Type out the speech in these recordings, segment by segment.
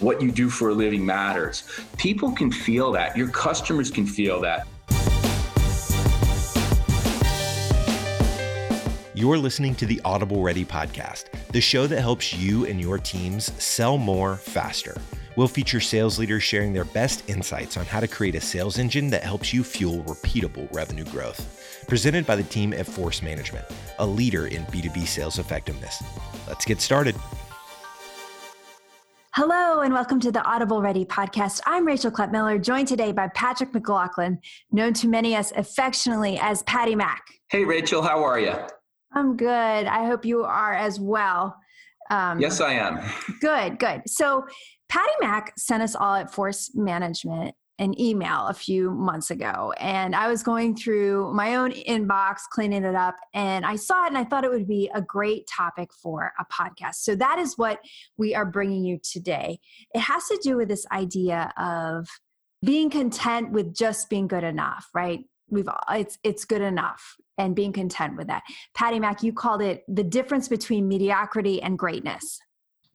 what you do for a living matters. People can feel that. Your customers can feel that. You're listening to the Audible Ready podcast, the show that helps you and your teams sell more faster. We'll feature sales leaders sharing their best insights on how to create a sales engine that helps you fuel repeatable revenue growth. Presented by the team at Force Management, a leader in B2B sales effectiveness. Let's get started. Hello, and welcome to the Audible Ready podcast. I'm Rachel Klettmiller, joined today by Patrick McLoughlin, known to many us affectionately as Patty Mac. Hey, Rachel, how are you? I'm good. I hope you are as well. Um, yes, I am. Good, good. So, Patty Mac sent us all at Force Management an email a few months ago and I was going through my own inbox, cleaning it up, and I saw it and I thought it would be a great topic for a podcast. So that is what we are bringing you today. It has to do with this idea of being content with just being good enough, right? We've it's it's good enough and being content with that. Patty Mac, you called it the difference between mediocrity and greatness.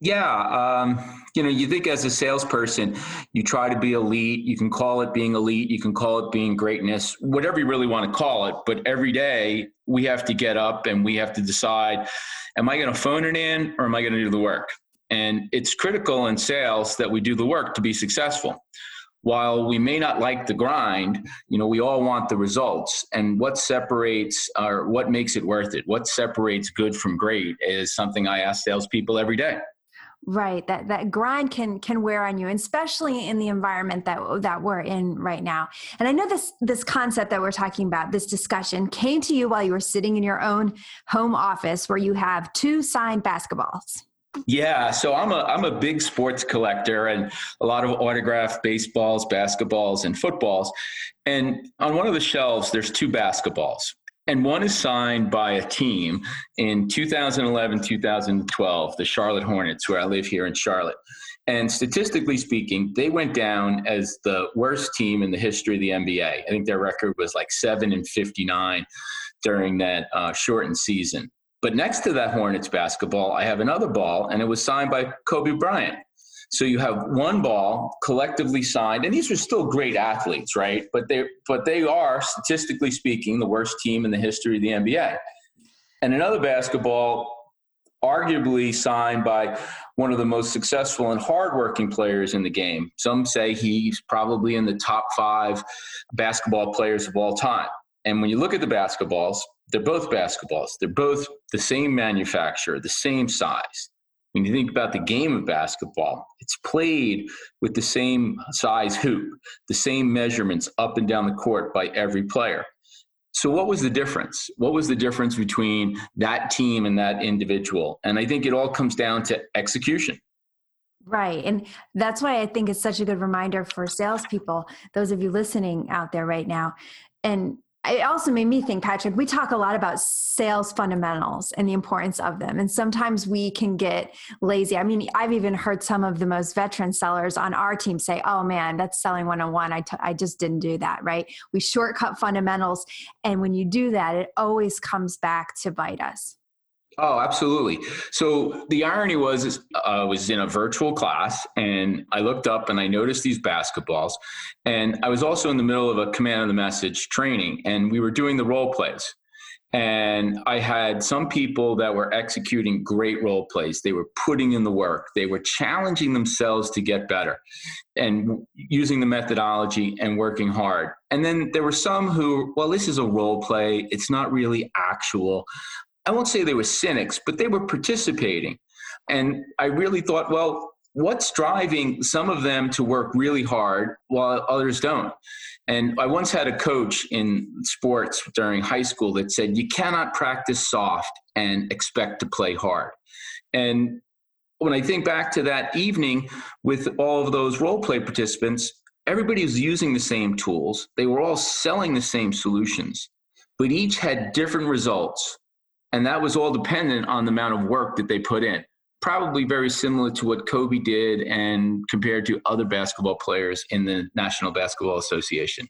Yeah, um, you know, you think as a salesperson, you try to be elite. You can call it being elite. You can call it being greatness, whatever you really want to call it. But every day we have to get up and we have to decide: Am I going to phone it in, or am I going to do the work? And it's critical in sales that we do the work to be successful. While we may not like the grind, you know, we all want the results. And what separates or what makes it worth it? What separates good from great is something I ask salespeople every day. Right, that that grind can can wear on you, especially in the environment that that we're in right now. And I know this this concept that we're talking about, this discussion, came to you while you were sitting in your own home office where you have two signed basketballs. Yeah, so I'm a I'm a big sports collector and a lot of autographed baseballs, basketballs, and footballs. And on one of the shelves, there's two basketballs and one is signed by a team in 2011 2012 the charlotte hornets where i live here in charlotte. And statistically speaking they went down as the worst team in the history of the nba i think their record was like 7 and 59 during that uh, shortened season. But next to that hornets basketball i have another ball and it was signed by kobe bryant so you have one ball collectively signed, and these are still great athletes, right? But they but they are statistically speaking the worst team in the history of the NBA. And another basketball, arguably signed by one of the most successful and hardworking players in the game. Some say he's probably in the top five basketball players of all time. And when you look at the basketballs, they're both basketballs. They're both the same manufacturer, the same size when you think about the game of basketball, it's played with the same size hoop, the same measurements up and down the court by every player. So, what was the difference? What was the difference between that team and that individual? And I think it all comes down to execution. Right. And that's why I think it's such a good reminder for salespeople, those of you listening out there right now. And it also made me think, Patrick, we talk a lot about sales fundamentals and the importance of them. And sometimes we can get lazy. I mean, I've even heard some of the most veteran sellers on our team say, oh man, that's selling one on one. I, t- I just didn't do that, right? We shortcut fundamentals. And when you do that, it always comes back to bite us. Oh, absolutely. So the irony was, I uh, was in a virtual class and I looked up and I noticed these basketballs. And I was also in the middle of a command of the message training and we were doing the role plays. And I had some people that were executing great role plays. They were putting in the work. They were challenging themselves to get better and using the methodology and working hard. And then there were some who, well, this is a role play. It's not really actual. I won't say they were cynics, but they were participating. And I really thought, well, what's driving some of them to work really hard while others don't? And I once had a coach in sports during high school that said, you cannot practice soft and expect to play hard. And when I think back to that evening with all of those role play participants, everybody was using the same tools. They were all selling the same solutions, but each had different results and that was all dependent on the amount of work that they put in. Probably very similar to what Kobe did and compared to other basketball players in the National Basketball Association.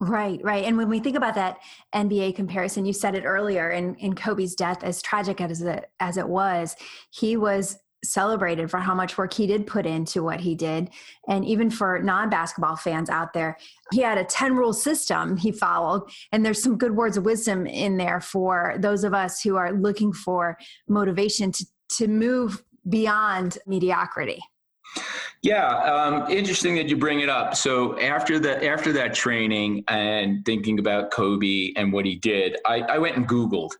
Right, right. And when we think about that NBA comparison, you said it earlier in, in Kobe's death, as tragic as it, as it was, he was celebrated for how much work he did put into what he did. And even for non basketball fans out there, he had a 10 rule system he followed. And there's some good words of wisdom in there for those of us who are looking for motivation to, to move beyond mediocrity. Yeah, um, interesting that you bring it up. So after the after that training and thinking about Kobe and what he did, I, I went and Googled.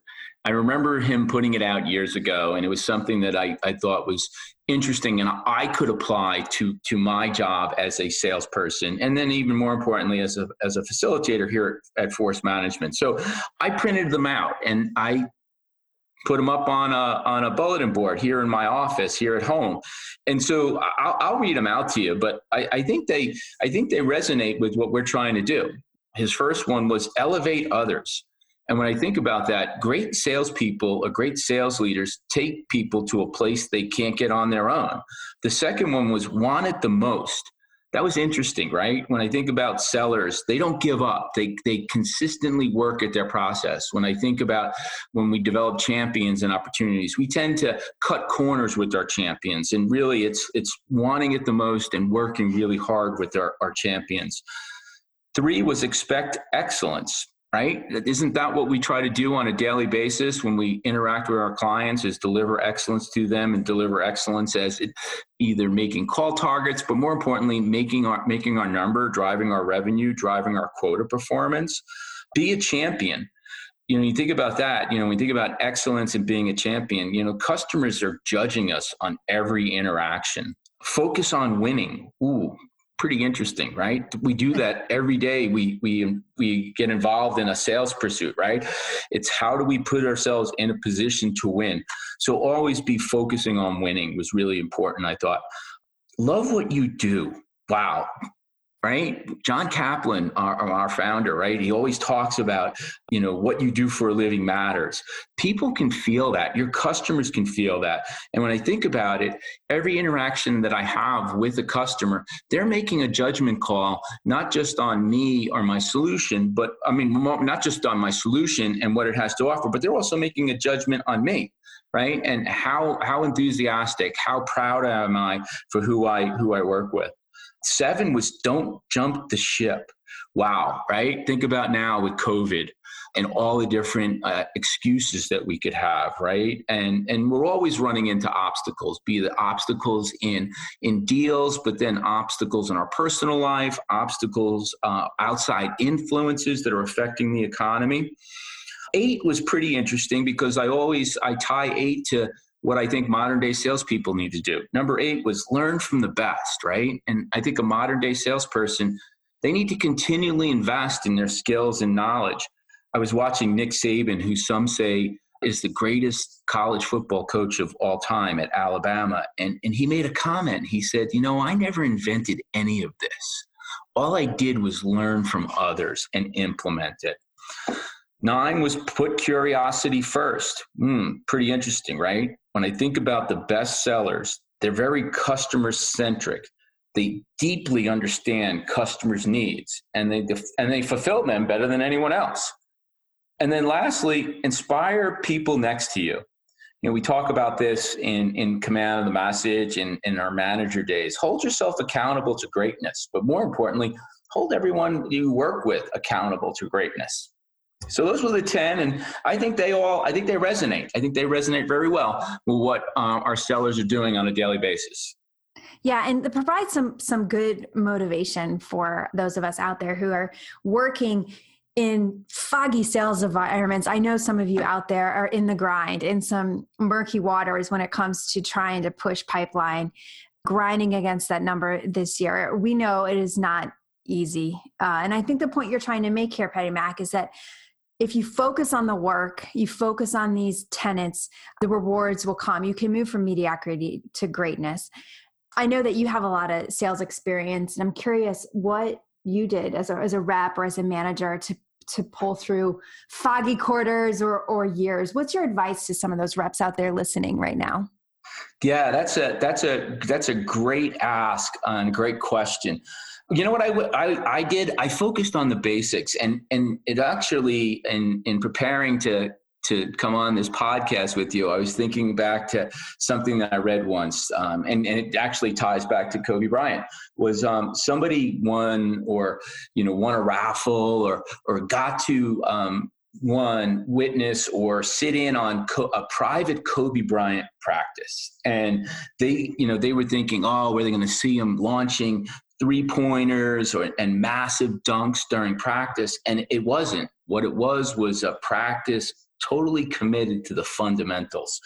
I remember him putting it out years ago, and it was something that I, I thought was interesting and I could apply to to my job as a salesperson, and then even more importantly as a as a facilitator here at, Force Management. So I printed them out and I put them up on a on a bulletin board here in my office here at home. And so i'll, I'll read them out to you but I, I think they i think they resonate with what we're trying to do. His first one was elevate others and when i think about that great salespeople or great sales leaders take people to a place they can't get on their own the second one was want it the most that was interesting, right? When I think about sellers, they don't give up. They they consistently work at their process. When I think about when we develop champions and opportunities, we tend to cut corners with our champions. And really it's it's wanting it the most and working really hard with our, our champions. Three was expect excellence right? Isn't that what we try to do on a daily basis when we interact with our clients is deliver excellence to them and deliver excellence as it, either making call targets but more importantly making our making our number driving our revenue driving our quota performance be a champion. You know you think about that you know when you think about excellence and being a champion you know customers are judging us on every interaction. Focus on winning. Ooh pretty interesting, right? We do that every day. We we we get involved in a sales pursuit, right? It's how do we put ourselves in a position to win. So always be focusing on winning was really important. I thought, love what you do. Wow, right? John kaplan our, our, founder right? He always talks about you know what you do for a living matters. People can feel that. Your customers can feel that. And when i think about it every interaction that i have with a customer they're making a judgment call not just on me or my solution but i mean not just on my solution and what it has to offer but they're also making a judgment on me right? And how how enthusiastic how proud am i for who i who i work with Seven was don't jump the ship. Wow, right? Think about now with COVID and all the different uh, excuses that we could have, right? And and we're always running into obstacles, be the obstacles in in deals, but then obstacles in our personal life, obstacles uh, outside influences that are affecting the economy. Eight was pretty interesting because I always I tie eight to what I think modern day salespeople need to do. Number eight was learn from the best, right? And I think a modern day salesperson, they need to continually invest in their skills and knowledge. I was watching Nick Saban, who some say is the greatest college football coach of all time at Alabama. And, and he made a comment. He said, You know, I never invented any of this. All I did was learn from others and implement it. Nine was put curiosity first. Hmm, pretty interesting, right? When I think about the best sellers, they're very customer centric. They deeply understand customers' needs and they and they fulfill them better than anyone else. And then lastly, inspire people next to you. You know, we talk about this in, in command of the message and in our manager days. Hold yourself accountable to greatness, but more importantly, hold everyone you work with accountable to greatness. So those were the 10, and I think they all, I think they resonate. I think they resonate very well with what uh, our sellers are doing on a daily basis. Yeah, and it provides some some good motivation for those of us out there who are working in foggy sales environments. I know some of you out there are in the grind in some murky waters when it comes to trying to push pipeline, grinding against that number this year. We know it is not easy. Uh, and I think the point you're trying to make here, Patty Mac, is that if you focus on the work, you focus on these tenets, the rewards will come. You can move from mediocrity to greatness. I know that you have a lot of sales experience, and I'm curious what you did as a, as a rep or as a manager to to pull through foggy quarters or, or years. What's your advice to some of those reps out there listening right now? Yeah, that's a that's a that's a great ask and great question you know what I, did i focused on the basics and and it actually in in preparing to to come on this podcast with you, I was thinking back to something that I read once, um, and, and it actually ties back to Kobe Bryant. Was um, somebody won or you know won a raffle or or got to um, one witness or sit in on co- a private Kobe Bryant practice, and they you know they were thinking, oh, were they going to see him launching three pointers or and massive dunks during practice? And it wasn't. What it was was a practice totally committed to the fundamentals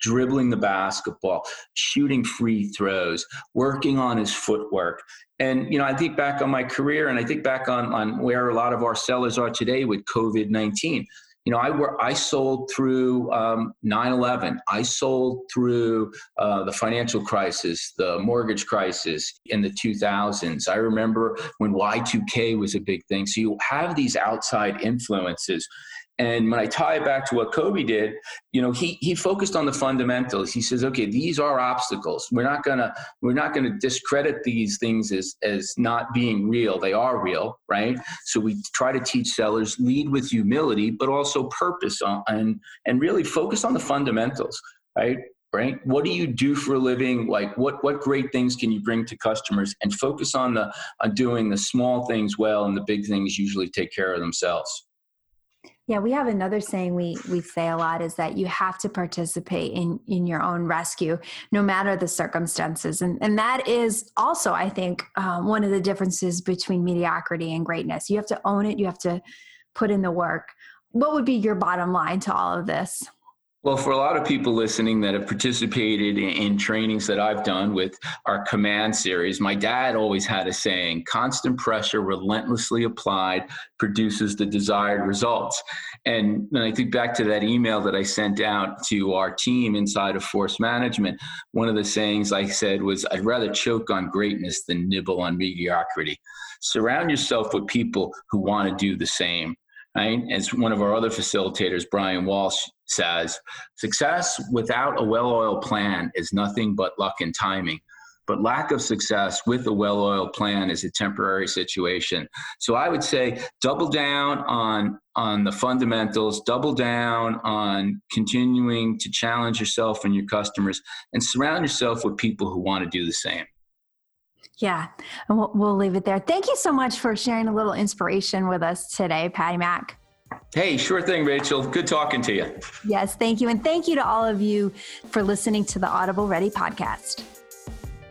dribbling the basketball shooting free throws working on his footwork and you know i think back on my career and i think back on, on where a lot of our sellers are today with covid-19 you know, I were I sold through um, 9/11. I sold through uh, the financial crisis, the mortgage crisis in the 2000s. I remember when Y2K was a big thing. So you have these outside influences, and when I tie it back to what Kobe did, you know, he he focused on the fundamentals. He says, okay, these are obstacles. We're not gonna we're not gonna discredit these things as as not being real. They are real, right? So we try to teach sellers lead with humility, but also purpose on and and really focus on the fundamentals, right? Right? What do you do for a living? Like what what great things can you bring to customers and focus on the on doing the small things well and the big things usually take care of themselves. Yeah, we have another saying we we say a lot is that you have to participate in in your own rescue, no matter the circumstances, and and that is also, I think, um, one of the differences between mediocrity and greatness. You have to own it. You have to put in the work. What would be your bottom line to all of this? Well, for a lot of people listening that have participated in, in, trainings that I've done with our command series, my dad always had a saying constant pressure, relentlessly applied, produces the desired results. And when I think back to that email that I sent out to our team inside of force management, one of the sayings I said was, I'd rather choke on greatness than nibble on mediocrity. Surround yourself with people who want to do the same right? As one of our other facilitators, Brian Walsh, says, success without a well oiled plan is nothing but luck and timing. But lack of success with a well oiled plan is a temporary situation. So I would say double down on, on the fundamentals, double down on continuing to challenge yourself and your customers, and surround yourself with people who want to do the same. Yeah, and we'll, we'll leave it there. Thank you so much for sharing a little inspiration with us today, Patty Mac. Hey, sure thing, Rachel. Good talking to you. Yes, thank you. And thank you to all of you for listening to the Audible Ready podcast.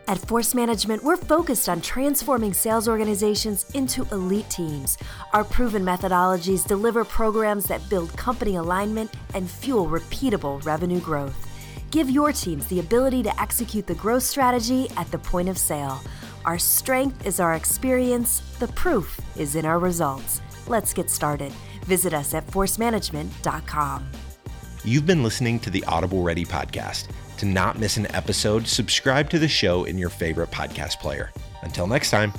At Force Management, we're focused on transforming sales organizations into elite teams. Our proven methodologies deliver programs that build company alignment and fuel repeatable revenue growth. Give your teams the ability to execute the growth strategy at the point of sale. Our strength is our experience, the proof is in our results. Let's get started. Visit us at forcemanagement.com. You've been listening to the Audible Ready podcast. To not miss an episode, subscribe to the show in your favorite podcast player. Until next time.